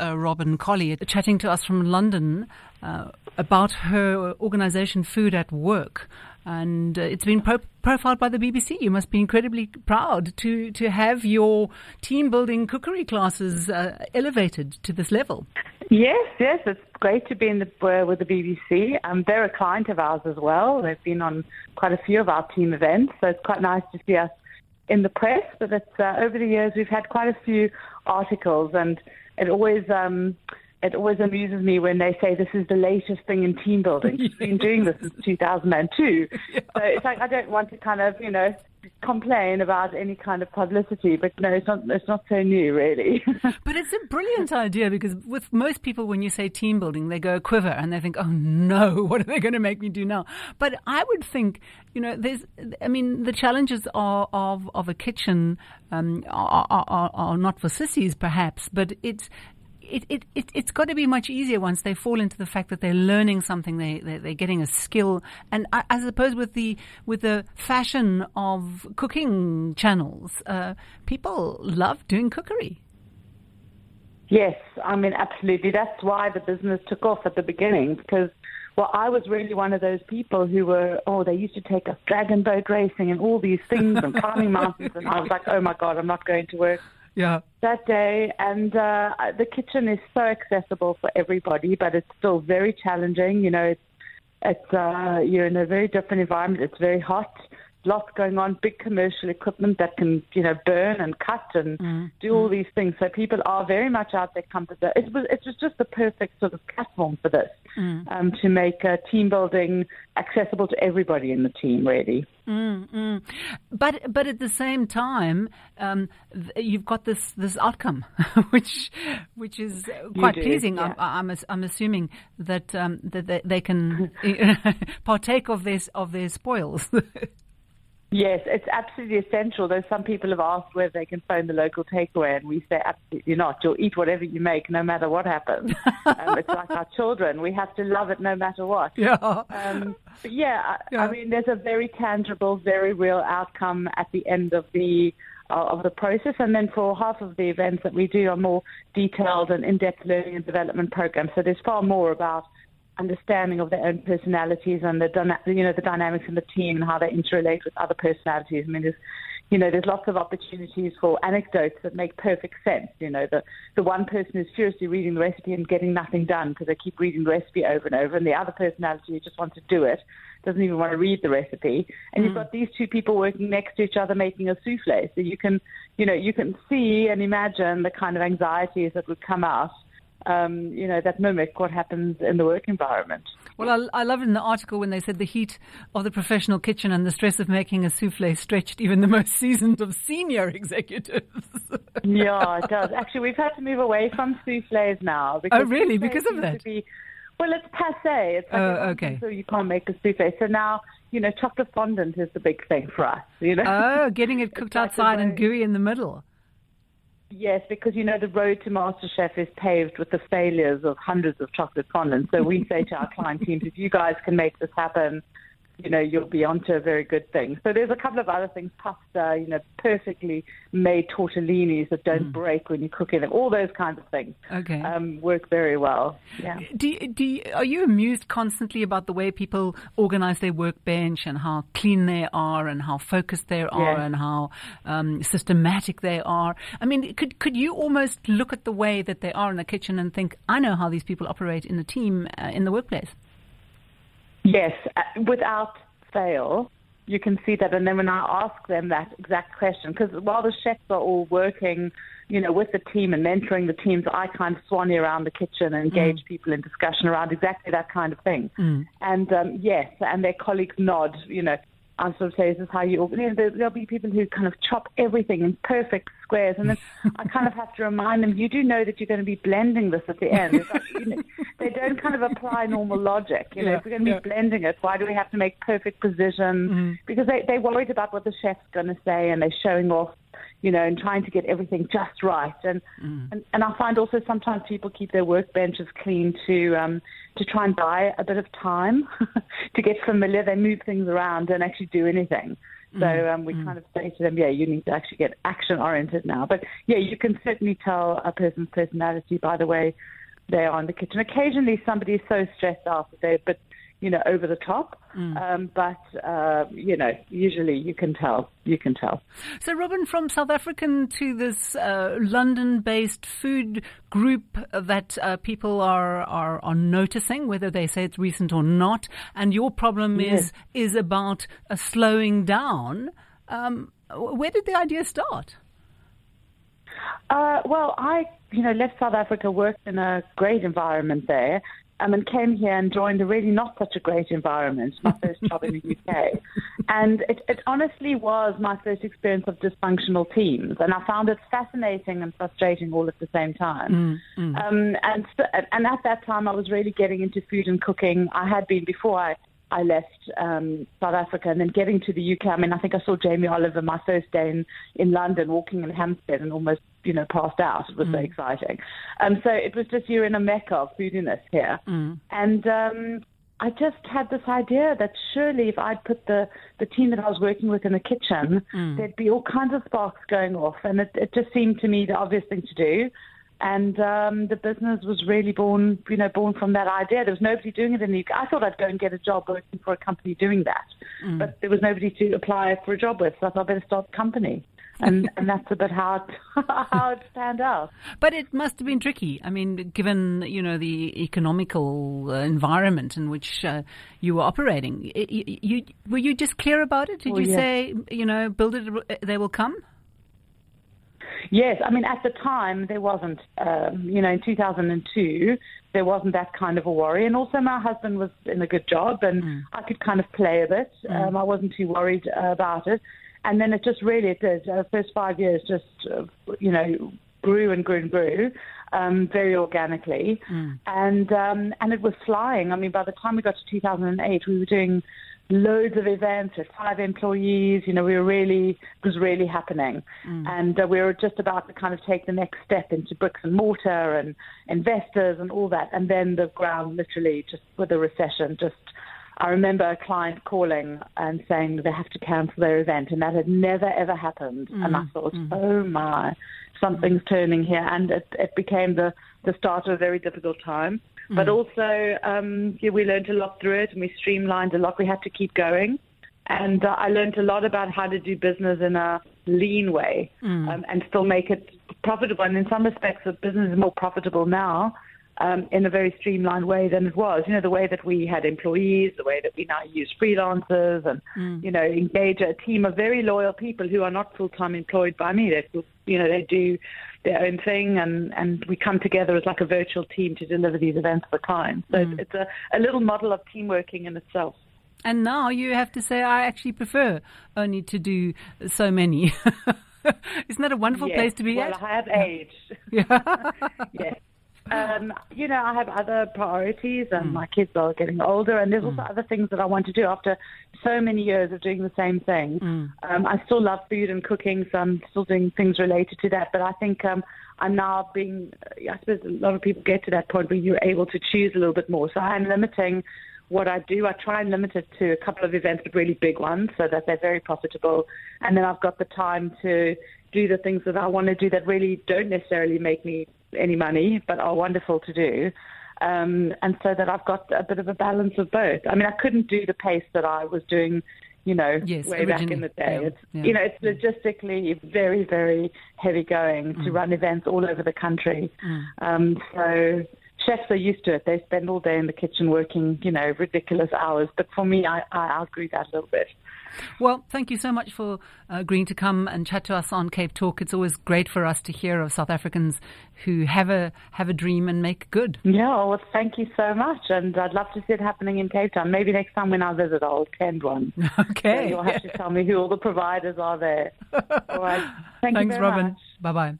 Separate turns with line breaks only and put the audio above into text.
uh, Robinne Collie, chatting to us from London uh, about her organization Food at Work. And uh, it's been pro- profiled by the BBC. You must be incredibly proud to, to have your team building cookery classes uh, elevated to this level.
Yes, yes, it's great to be in the uh, with the BBC. Um, they're a client of ours as well. They've been on quite a few of our team events, so it's quite nice to see us in the press. But it's, uh, over the years, we've had quite a few articles, and it always um, it always amuses me when they say this is the latest thing in team building. We've been doing this since 2002. Yeah. So it's like I don't want to kind of, you know, complain about any kind of publicity, but no, it's not, it's not so new really.
but it's a brilliant idea because with most people, when you say team building, they go quiver and they think, oh no, what are they going to make me do now? But I would think, you know, there's, I mean, the challenges are, of, of a kitchen um, are, are, are not for sissies perhaps, but it's, it, it, it, it's got to be much easier once they fall into the fact that they're learning something, they, they, they're getting a skill. And I, I suppose with the, with the fashion of cooking channels, uh, people love doing cookery.
Yes, I mean, absolutely. That's why the business took off at the beginning because, well, I was really one of those people who were, oh, they used to take us dragon boat racing and all these things and climbing mountains. And I was like, oh my God, I'm not going to work
yeah.
that day. And uh, the kitchen is so accessible for everybody, but it's still very challenging. You know, it's, it's uh, you're in a very different environment. It's very hot. Lots going on, big commercial equipment that can, you know, burn and cut and mm. do all mm. these things. So people are very much out there comfort zone. It was, it was just the perfect sort of platform for this mm. Um, to make uh, team building accessible to everybody in the team, really.
Mm, mm. But but at the same time, um, you've got this this outcome, which which is quite pleasing. Yeah. I'm, I'm, I'm assuming that um, that they, they can partake of this of their spoils.
Yes, it's absolutely essential. Though some people have asked whether they can phone the local takeaway, and we say absolutely not. You'll eat whatever you make, no matter what happens. um, it's like our children; we have to love it no matter what.
Yeah. Um,
but yeah, yeah, I mean, there's a very tangible, very real outcome at the end of the uh, of the process, and then for half of the events that we do are more detailed and in-depth learning and development programs. So there's far more about understanding of their own personalities and the you know the dynamics in the team and how they interrelate with other personalities. I mean, there's you know there's lots of opportunities for anecdotes that make perfect sense. You know, the the one person is furiously reading the recipe and getting nothing done because they keep reading the recipe over and over, and the other personality who just wants to do it doesn't even want to read the recipe. And mm. you've got these two people working next to each other making a souffle, so you can you know you can see and imagine the kind of anxieties that would come out um, you know, that mimic what happens in the work environment.
Well, I, I love it in the article when they said the heat of the professional kitchen and the stress of making a souffle stretched even the most seasoned of senior executives.
yeah, it does. Actually, we've had to move away from souffles now.
Because oh, really? Because of that?
Be, well, it's passe. It's like oh, okay. So you can't make a souffle. So now, you know, chocolate fondant is the big thing for us. You know.
Oh, getting it cooked outside and gooey in the middle.
Yes, because you know the road to MasterChef is paved with the failures of hundreds of chocolate fondants. So we say to our client teams, if you guys can make this happen, you know, you'll be onto a very good thing. So there's a couple of other things, pasta, you know, perfectly made tortellinis that don't mm. break when you cook in them. All those kinds of things
okay.
um, work very well. Yeah.
Do, do are you amused constantly about the way people organize their workbench and how clean they are and how focused they are and how um, systematic they are? I mean, could could you almost look at the way that they are in the kitchen and think, I know how these people operate in the team uh, in the workplace?
Yes, uh, without fail, you can see that. And then when I ask them that exact question, because while the chefs are all working, you know, with the team and mentoring the teams, I kind of swanny around the kitchen and engage mm. people in discussion around exactly that kind of thing. Mm. And um, yes, and their colleagues nod, you know, I sort of say, this is how you organize. There, there'll be people who kind of chop everything in perfect squares, and then I kind of have to remind them, you do know that you're going to be blending this at the end. Like, you know, they don't kind of apply normal logic. You know, yeah, if we're going to yeah. be blending it, why do we have to make perfect precision? Mm-hmm. Because they, they're worried about what the chef's going to say, and they're showing off you know, and trying to get everything just right. And mm. and, and I find also sometimes people keep their workbenches clean to um, to try and buy a bit of time to get familiar. They move things around and actually do anything. So um, we kind of say to them, yeah, you need to actually get action oriented now. But yeah, you can certainly tell a person's personality by the way they are in the kitchen. Occasionally, somebody is so stressed out that they're a bit, you know, over the top.
Mm.
Um, but uh, you know, usually you can tell. You can tell.
So, Robinne, from South African to this uh, London-based food group that uh, people are, are are noticing, whether they say it's recent or not, and your problem
Yes.
is is about uh, slowing down. Um, where did the idea start?
Uh, well, I, you know, left South Africa, worked in a great environment there, um, and came here and joined a really not such a great environment, my first job in the UK. And it, it honestly was my first experience of dysfunctional teams, and I found it fascinating and frustrating all at the same time. Um, and, and at that time, I was really getting into food and cooking. I had been before I I left um, South Africa and then getting to the UK. I mean, I think I saw Jamie Oliver my first day in, in London walking in Hampstead and almost, you know, passed out. It was so exciting. Um, so it was just, you're in a mecca of foodiness here. And um, I just had this idea that surely if I'd put the, the team that I was working with in the kitchen, there'd be all kinds of sparks going off. And it, it just seemed to me the obvious thing to do and um, the business was really born, you know, born from that idea. There was nobody doing it in the UK. I thought I'd go and get a job working for a company doing that, but there was nobody to apply for a job with. So I thought I'd better start a company, and and that's a bit how it, how it panned out.
But it must have been tricky. I mean, given you know the economical uh, environment in which uh, you were operating, I- you, you were you just clear about it? Did
Oh,
you
yeah.
say you know build it, they will come?
Yes, I mean at the time there wasn't, um, you know, in 2002 there wasn't that kind of a worry, and also my husband was in a good job, and I could kind of play a bit. Um, I wasn't too worried uh, about it, and then it just really it did. Uh, first five years just, uh, you know, grew and grew and grew. Um, very organically, and um, and it was flying. I mean, by the time we got to 2008, we were doing loads of events with five employees. You know, we were really, it was really happening. And uh, we were just about to kind of take the next step into bricks and mortar and investors and all that. And then the ground literally just with the recession, just, I remember a client calling and saying they have to cancel their event. And that had never, ever happened. And I thought, oh my, something's turning here. And it, it became the, the start of a very difficult time. But also, um, yeah, we learned a lot through it and we streamlined a lot. We had to keep going. And uh, I learned a lot about how to do business in a lean way um, and still make it profitable. And in some respects, the business is more profitable now um, in a very streamlined way than it was. You know, the way that we had employees, the way that we now use freelancers and, you know, engage a team of very loyal people who are not full-time employed by me. They, you know, they do their own thing and, and we come together as like a virtual team to deliver these events for clients. So it's, it's a, a little model of team working in itself.
And now you have to say, I actually prefer only to do so many. Isn't that a wonderful
Yes.
place to be
well,
at?
I have aged. yes. Um, you know, I have other priorities, and my kids are getting older, and there's also other things that I want to do after so many years of doing the same thing. Um, I still love food and cooking, so I'm still doing things related to that. But I think um, I'm now being, I suppose a lot of people get to that point where you're able to choose a little bit more. So I'm limiting what I do. I try and limit it to a couple of events, but really big ones, so that they're very profitable. And then I've got the time to do the things that I want to do that really don't necessarily make me any money, but are wonderful to do. Um, and so that I've got a bit of a balance of both. I mean, I couldn't do the pace that I was doing, you know,
Yes,
way back in the day.
Yeah,
It's,
yeah.
You know, it's logistically very, very heavy going
Mm.
to run events all over the country. Um, so chefs are used to it. They spend all day in the kitchen working, you know, ridiculous hours. But for me, I, I outgrew that a little bit.
Well, thank you so much for uh, agreeing to come and chat to us on Cape Talk. It's always great for us to hear of South Africans who have a have a dream and make good.
Yeah, well, thank you so much. And I'd love to see it happening in Cape Town. Maybe next time when I visit, I'll attend one. So
Okay.
you'll have to tell me who all the providers are there. All right. Thank you
Thanks,
Robinne.
Bye bye.